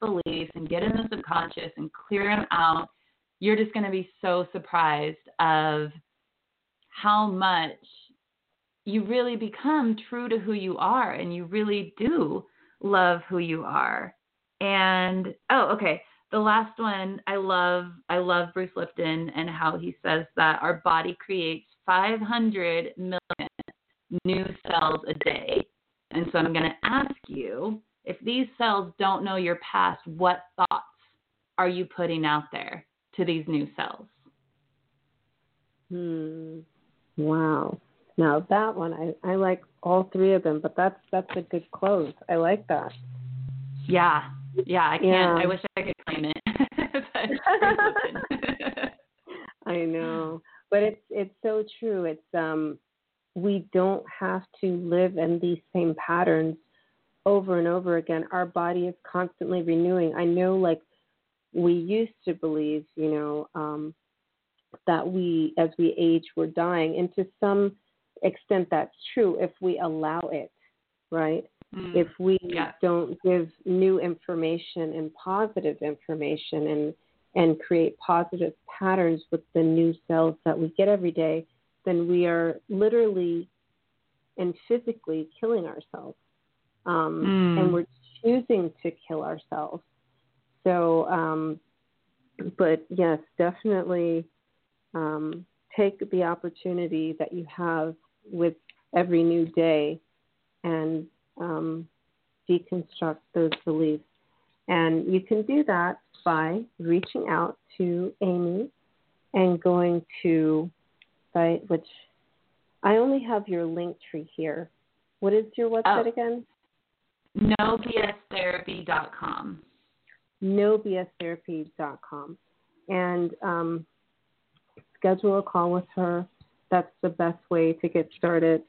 [SPEAKER 3] beliefs and get in the subconscious and clear them out, you're just going to be so surprised of how much you really become true to who you are and you really do love who you are. And oh, okay the last one I love I love Bruce Lipton and how he says that our body creates 500 million new cells a day. And so I'm going to ask you if these cells don't know your past, what thoughts are you putting out there to these new cells?
[SPEAKER 2] Hmm. Wow. Now that one I, I like all three of them, but that's that's a good close. I like that.
[SPEAKER 3] Yeah. Yeah, I can't yeah. I wish I could claim it.
[SPEAKER 2] I know. But it's it's so true. It's um we don't have to live in these same patterns over and over again. Our body is constantly renewing. I know like we used to believe, you know, um that we as we age we're dying and to some extent that's true if we allow it, right?
[SPEAKER 3] Mm,
[SPEAKER 2] if we
[SPEAKER 3] yeah.
[SPEAKER 2] don't give new information and positive information and and create positive patterns with the new cells that we get every day, then we are literally and physically killing ourselves. Um,
[SPEAKER 3] mm.
[SPEAKER 2] And we're choosing to kill ourselves. So, um, but yes, definitely um, take the opportunity that you have with every new day and um, deconstruct those beliefs. And you can do that by reaching out to Amy and going to site, which I only have your link tree here. What is your website oh. again?
[SPEAKER 3] NoBSTherapy.com.
[SPEAKER 2] NoBSTherapy.com. And um, schedule a call with her. That's the best way to get started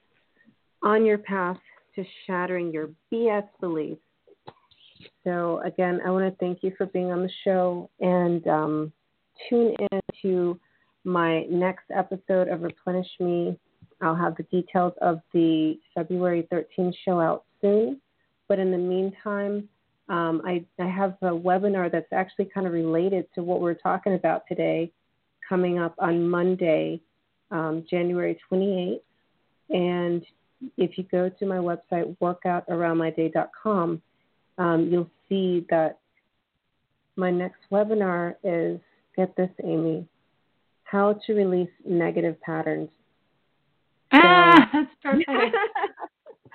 [SPEAKER 2] on your path to shattering your BS beliefs. So, again, I want to thank you for being on the show and um, tune in to my next episode of Replenish Me. I'll have the details of the February 13th show out soon. But in the meantime, um, I, I have a webinar that's actually kind of related to what we're talking about today coming up on Monday, um, January 28th. And if you go to my website, workoutaroundmyday.com, um, you'll see that my next webinar is get this, Amy, how to release negative patterns.
[SPEAKER 3] Ah, that's perfect.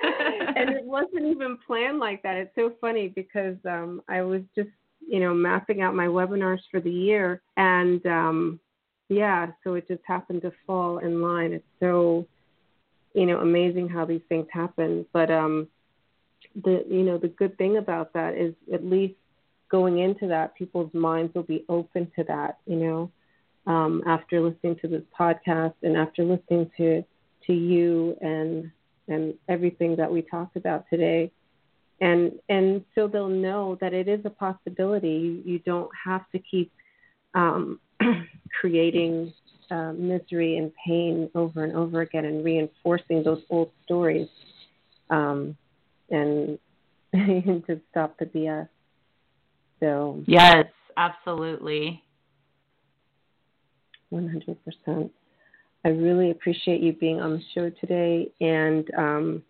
[SPEAKER 2] and it wasn't even planned like that. It's so funny because um, I was just, you know, mapping out my webinars for the year, and um, yeah, so it just happened to fall in line. It's so, you know, amazing how these things happen. But um, the, you know, the good thing about that is at least going into that, people's minds will be open to that. You know, um, after listening to this podcast and after listening to to you and and everything that we talked about today. And and so they'll know that it is a possibility. You, you don't have to keep um, creating uh, misery and pain over and over again and reinforcing those old stories um, and to stop the BS. So
[SPEAKER 3] yes, absolutely.
[SPEAKER 2] One hundred percent. I really appreciate you being on the show today. And um,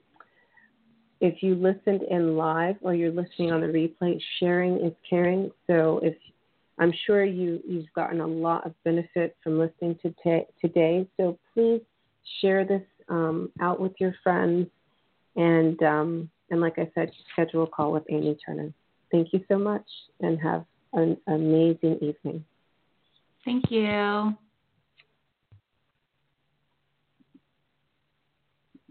[SPEAKER 2] if you listened in live or you're listening on the replay, sharing is caring. So if I'm sure you you've gotten a lot of benefit from listening to t- today. So please share this um, out with your friends. And um, and like I said, schedule a call with Amy Turner. Thank you so much, and have an amazing evening.
[SPEAKER 3] Thank you.